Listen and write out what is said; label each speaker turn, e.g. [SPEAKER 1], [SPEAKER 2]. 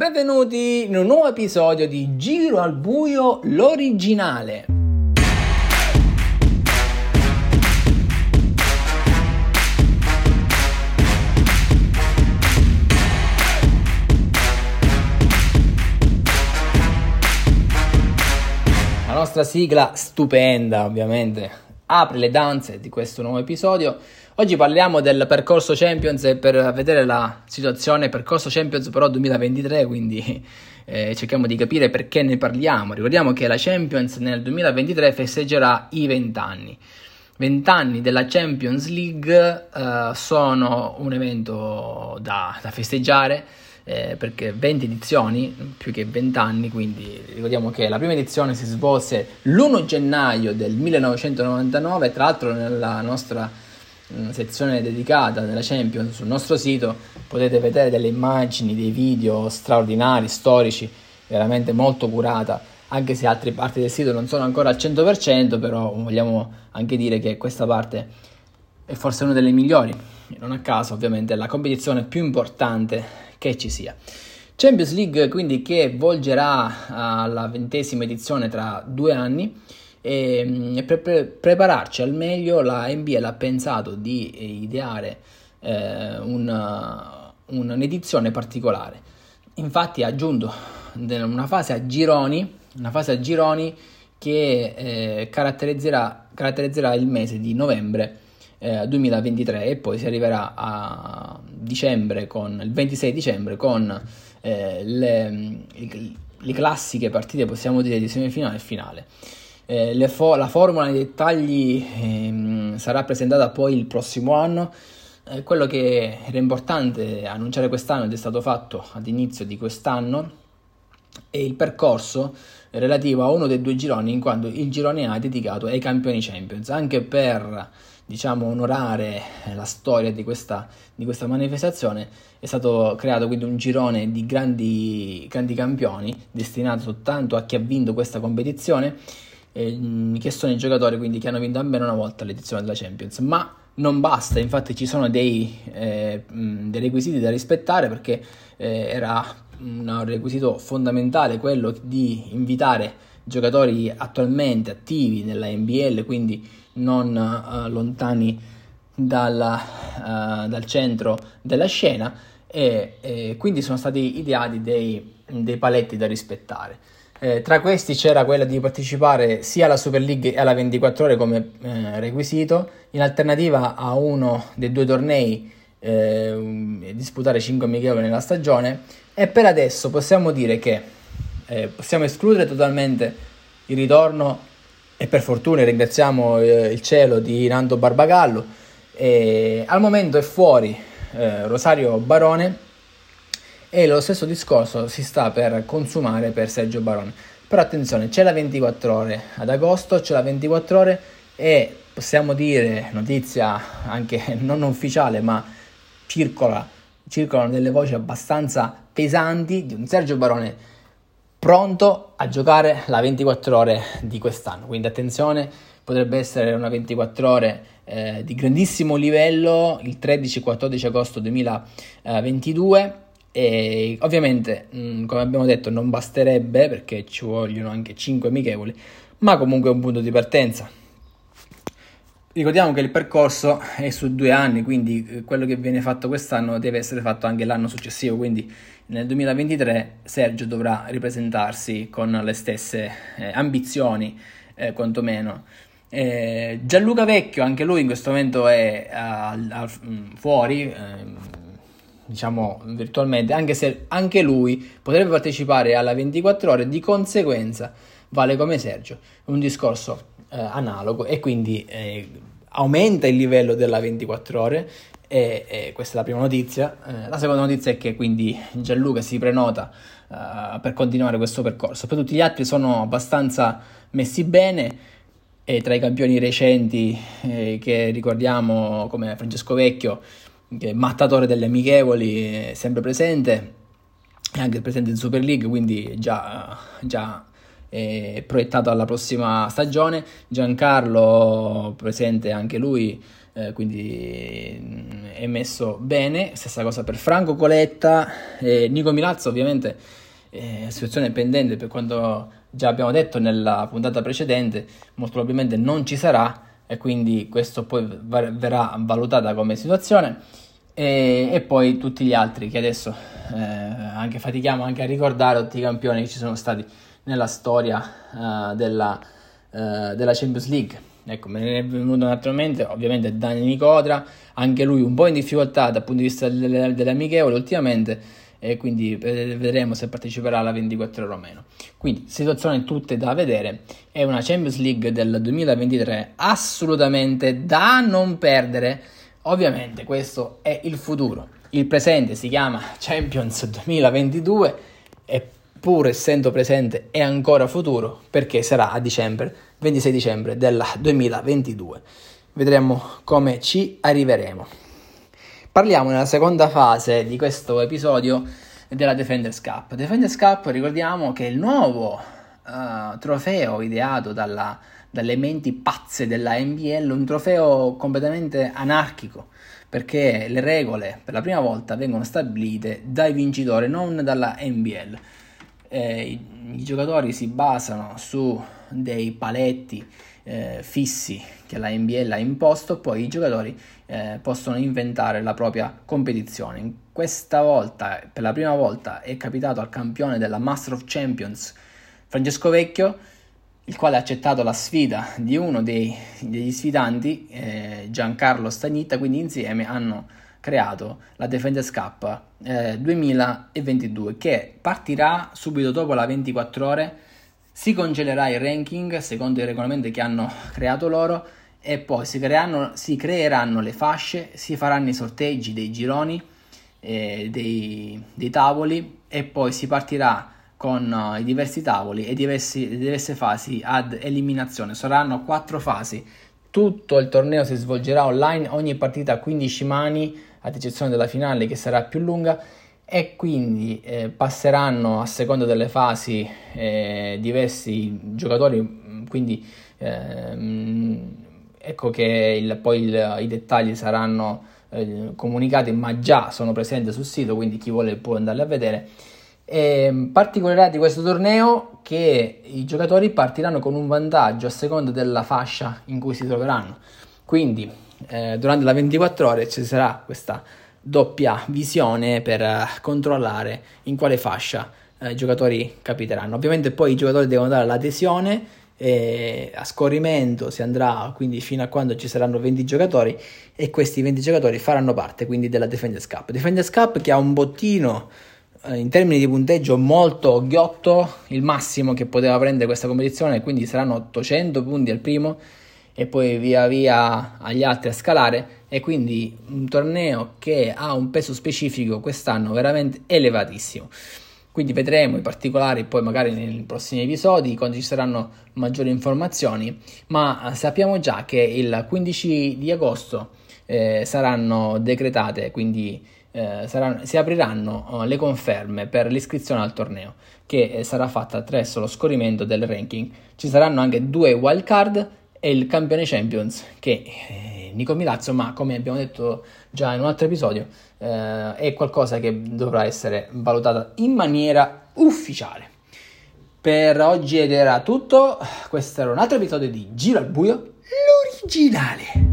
[SPEAKER 1] Benvenuti in un nuovo episodio di Giro al Buio, l'originale. La nostra sigla stupenda, ovviamente, apre le danze di questo nuovo episodio. Oggi parliamo del percorso Champions e per vedere la situazione percorso Champions però 2023, quindi eh, cerchiamo di capire perché ne parliamo. Ricordiamo che la Champions nel 2023 festeggerà i 20 anni. 20 anni della Champions League eh, sono un evento da, da festeggiare eh, perché 20 edizioni, più che 20 anni, quindi ricordiamo che la prima edizione si svolse l'1 gennaio del 1999, tra l'altro nella nostra sezione dedicata della Champions sul nostro sito potete vedere delle immagini, dei video straordinari, storici, veramente molto curata, anche se altre parti del sito non sono ancora al 100%, però vogliamo anche dire che questa parte è forse una delle migliori, non a caso ovviamente è la competizione più importante che ci sia. Champions League quindi che volgerà alla ventesima edizione tra due anni e, mm, e per pre- prepararci al meglio la NBL ha pensato di ideare eh, una, un'edizione particolare. Infatti ha aggiunto una fase a gironi, una fase a gironi che eh, caratterizzerà, caratterizzerà, il mese di novembre eh, 2023 e poi si arriverà a dicembre con il 26 dicembre con eh, le, le, classiche partite possiamo dire di semifinale e finale. Eh, fo- la formula nei dettagli ehm, sarà presentata poi il prossimo anno. Eh, quello che era importante annunciare quest'anno ed è stato fatto ad inizio di quest'anno è il percorso relativo a uno dei due gironi, in quanto il girone A è dedicato ai campioni Champions, anche per diciamo, onorare la storia di questa, di questa manifestazione è stato creato quindi un girone di grandi, grandi campioni destinato soltanto a chi ha vinto questa competizione eh, che sono i giocatori quindi che hanno vinto almeno una volta l'edizione della Champions. Ma non basta, infatti ci sono dei, eh, dei requisiti da rispettare perché eh, era un requisito fondamentale quello di invitare giocatori attualmente attivi nella NBL, quindi non uh, lontani dalla, uh, dal centro della scena e, e, quindi sono stati ideati dei, dei paletti da rispettare. Eh, tra questi c'era quella di partecipare sia alla Super League e alla 24 ore come eh, requisito, in alternativa a uno dei due tornei eh, disputare 5 amichevoli nella stagione. E per adesso possiamo dire che eh, possiamo escludere totalmente il ritorno e per fortuna ringraziamo eh, il cielo di Nando Barbagallo. Al momento è fuori eh, Rosario Barone e lo stesso discorso si sta per consumare per Sergio Barone. Però attenzione, c'è la 24 ore ad agosto, c'è la 24 ore e possiamo dire, notizia anche non ufficiale, ma circola, circolano delle voci abbastanza pesanti di un Sergio Barone pronto a giocare la 24 ore di quest'anno. Quindi attenzione, potrebbe essere una 24 ore eh, di grandissimo livello il 13-14 agosto 2022 e ovviamente, mm, come abbiamo detto, non basterebbe perché ci vogliono anche 5 amichevoli, ma comunque è un punto di partenza. Ricordiamo che il percorso è su due anni, quindi eh, quello che viene fatto quest'anno deve essere fatto anche l'anno successivo, quindi nel 2023 Sergio dovrà ripresentarsi con le stesse eh, ambizioni, eh, quantomeno. Eh, Gianluca Vecchio, anche lui in questo momento è uh, uh, fuori, uh, diciamo virtualmente, anche se anche lui potrebbe partecipare alla 24 ore, di conseguenza vale come Sergio, un discorso eh, analogo e quindi eh, aumenta il livello della 24 ore e, e questa è la prima notizia. Eh, la seconda notizia è che quindi Gianluca si prenota eh, per continuare questo percorso. Poi tutti gli altri sono abbastanza messi bene e tra i campioni recenti eh, che ricordiamo come Francesco Vecchio mattatore delle amichevoli, è sempre presente, è anche presente in Super League, quindi già, già eh, proiettato alla prossima stagione. Giancarlo presente anche lui, eh, quindi mm, è messo bene. Stessa cosa per Franco Coletta, eh, Nico Milazzo ovviamente eh, situazione pendente per quanto già abbiamo detto nella puntata precedente, molto probabilmente non ci sarà e quindi questo poi verrà valutata come situazione e, e poi tutti gli altri che adesso eh, anche fatichiamo anche a ricordare tutti i campioni che ci sono stati nella storia uh, della, uh, della, Champions League. Ecco, me ne è venuto naturalmente, ovviamente Dani Nicodra, anche lui un po' in difficoltà dal punto di vista delle, delle amichevoli ultimamente, e quindi vedremo se parteciperà alla 24 ore o meno. Quindi situazioni tutte da vedere, è una Champions League del 2023 assolutamente da non perdere. Ovviamente questo è il futuro. Il presente si chiama Champions 2022 e pur essendo presente è ancora futuro perché sarà a dicembre, 26 dicembre del 2022. Vedremo come ci arriveremo. Parliamo nella seconda fase di questo episodio della Defenders Cup. Defenders Cup ricordiamo che è il nuovo uh, trofeo ideato dalla, dalle menti pazze della NBL, un trofeo completamente anarchico perché le regole per la prima volta vengono stabilite dai vincitori, non dalla NBL. Eh, i, giocatori si basano su dei paletti eh, fissi che la NBL ha imposto, poi i giocatori eh, possono inventare la propria competizione. Questa volta, per la prima volta, è capitato al campione della Master of Champions, Francesco Vecchio, il quale ha accettato la sfida di uno dei, degli sfidanti, eh, Giancarlo Stagnita, quindi insieme hanno creato la Defenders Cup eh, 2022 che partirà subito dopo la 24 ore, si congelerà il ranking secondo i regolamenti che hanno creato loro e poi si creeranno, si creeranno le fasce, si faranno i sorteggi dei gironi, eh, dei, dei tavoli e poi si partirà con uh, i diversi tavoli e diversi, diverse fasi ad eliminazione. Saranno quattro fasi. Tutto il torneo si svolgerà online, ogni partita a 15 mani, ad eccezione della finale che sarà più lunga. E quindi eh, passeranno a seconda delle fasi eh, diversi giocatori. Quindi ehm, ecco che il, poi il, i dettagli saranno eh, comunicati, ma già sono presenti sul sito, quindi chi vuole può andarli a vedere. E, particolarità di questo torneo che i giocatori partiranno con un vantaggio a seconda della fascia in cui si troveranno. Quindi eh, durante la 24 ore ci sarà questa doppia visione per eh, controllare in quale fascia eh, i giocatori capiteranno. Ovviamente poi i giocatori devono dare l'adesione eh, a scorrimento si andrà quindi fino a quando ci saranno 20 giocatori e questi 20 giocatori faranno parte quindi della Defenders Cup. Defenders Cup che ha un bottino in termini di punteggio molto ghiotto, il massimo che poteva prendere questa competizione, quindi saranno 800 punti al primo e poi via via agli altri a scalare e quindi un torneo che ha un peso specifico quest'anno veramente elevatissimo. Quindi vedremo i particolari poi magari nei prossimi episodi quando ci saranno maggiori informazioni, ma sappiamo già che il 15 di agosto eh, saranno decretate, quindi eh, saranno, si apriranno uh, le conferme per l'iscrizione al torneo che eh, sarà fatta attraverso lo scorrimento del ranking. Ci saranno anche due wild card e il campione Champions che eh, Nico Milazzo, ma come abbiamo detto già in un altro episodio, eh, è qualcosa che dovrà essere valutata in maniera ufficiale. Per oggi ed era tutto, questo era un altro episodio di Giro al Buio, l'originale.